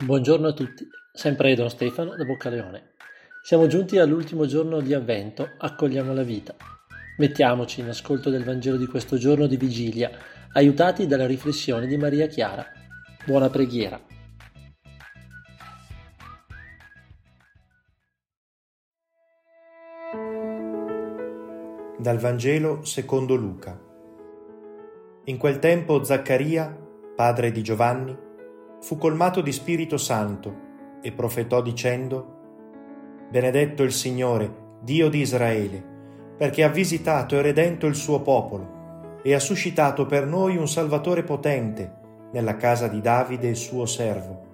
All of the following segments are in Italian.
Buongiorno a tutti, sempre Don Stefano da Boccaleone. Siamo giunti all'ultimo giorno di avvento, accogliamo la vita. Mettiamoci in ascolto del Vangelo di questo giorno di vigilia, aiutati dalla riflessione di Maria Chiara. Buona preghiera. Dal Vangelo secondo Luca. In quel tempo Zaccaria, padre di Giovanni, fu colmato di Spirito Santo e profetò dicendo, Benedetto il Signore, Dio di Israele, perché ha visitato e redento il suo popolo e ha suscitato per noi un Salvatore potente nella casa di Davide, suo servo,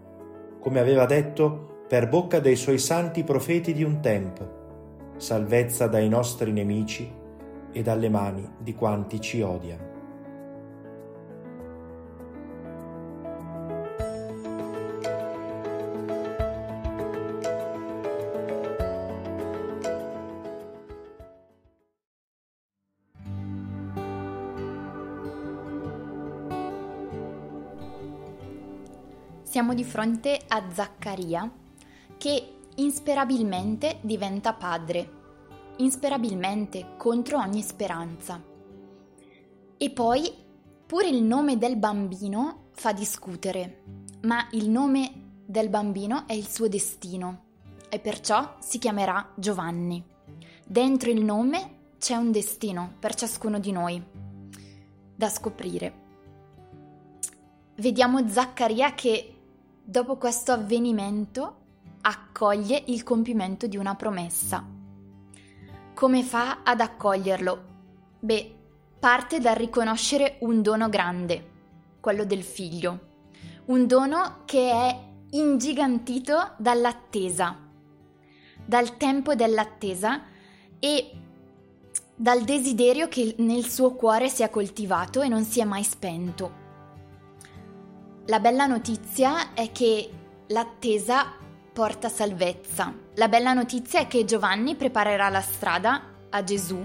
come aveva detto per bocca dei suoi santi profeti di un tempo, salvezza dai nostri nemici e dalle mani di quanti ci odiano. Siamo di fronte a Zaccaria che insperabilmente diventa padre, insperabilmente contro ogni speranza. E poi pure il nome del bambino fa discutere, ma il nome del bambino è il suo destino e perciò si chiamerà Giovanni. Dentro il nome c'è un destino per ciascuno di noi da scoprire. Vediamo Zaccaria che dopo questo avvenimento accoglie il compimento di una promessa. Come fa ad accoglierlo? Beh, parte dal riconoscere un dono grande, quello del figlio, un dono che è ingigantito dall'attesa, dal tempo dell'attesa e dal desiderio che nel suo cuore si è coltivato e non si è mai spento. La bella notizia è che l'attesa porta salvezza. La bella notizia è che Giovanni preparerà la strada a Gesù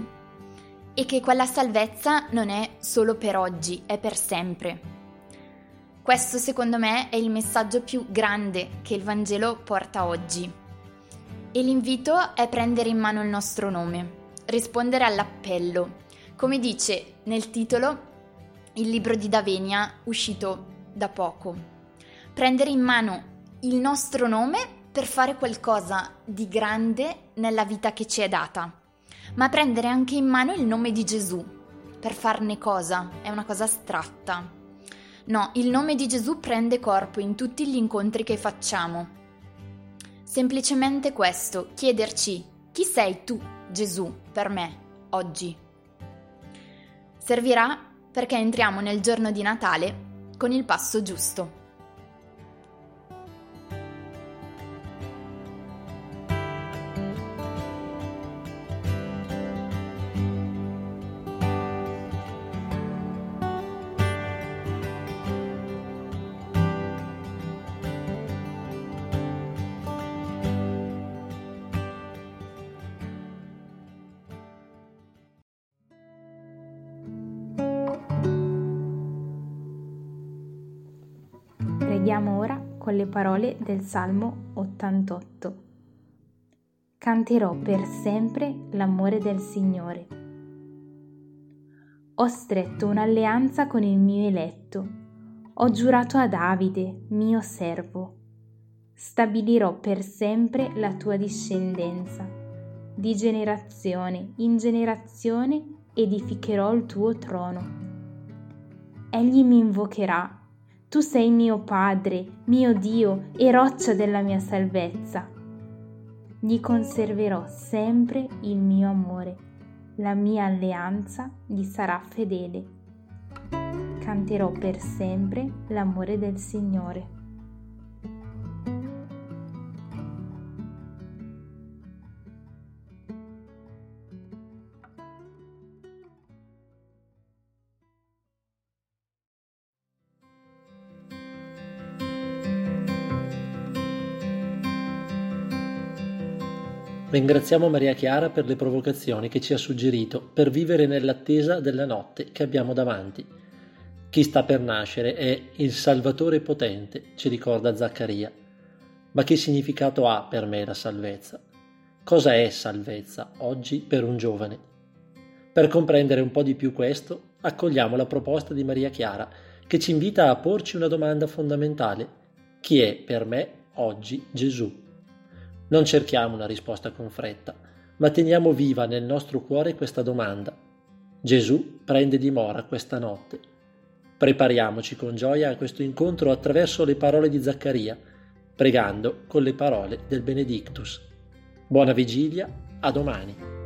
e che quella salvezza non è solo per oggi, è per sempre. Questo secondo me è il messaggio più grande che il Vangelo porta oggi. E l'invito è prendere in mano il nostro nome, rispondere all'appello. Come dice nel titolo il libro di Davenia uscito da poco. Prendere in mano il nostro nome per fare qualcosa di grande nella vita che ci è data, ma prendere anche in mano il nome di Gesù per farne cosa, è una cosa astratta. No, il nome di Gesù prende corpo in tutti gli incontri che facciamo. Semplicemente questo, chiederci chi sei tu, Gesù, per me, oggi. Servirà perché entriamo nel giorno di Natale con il passo giusto. Preghiamo ora con le parole del Salmo 88. Canterò per sempre l'amore del Signore. Ho stretto un'alleanza con il mio eletto, ho giurato a Davide, mio servo. Stabilirò per sempre la tua discendenza. Di generazione in generazione edificherò il tuo trono. Egli mi invocherà tu sei mio Padre, mio Dio e roccia della mia salvezza. Gli conserverò sempre il mio amore, la mia alleanza gli sarà fedele. Canterò per sempre l'amore del Signore. Ringraziamo Maria Chiara per le provocazioni che ci ha suggerito per vivere nell'attesa della notte che abbiamo davanti. Chi sta per nascere è il Salvatore potente, ci ricorda Zaccaria. Ma che significato ha per me la salvezza? Cosa è salvezza oggi per un giovane? Per comprendere un po' di più questo, accogliamo la proposta di Maria Chiara, che ci invita a porci una domanda fondamentale. Chi è per me oggi Gesù? Non cerchiamo una risposta con fretta, ma teniamo viva nel nostro cuore questa domanda. Gesù prende dimora questa notte. Prepariamoci con gioia a questo incontro attraverso le parole di Zaccaria, pregando con le parole del Benedictus. Buona vigilia, a domani.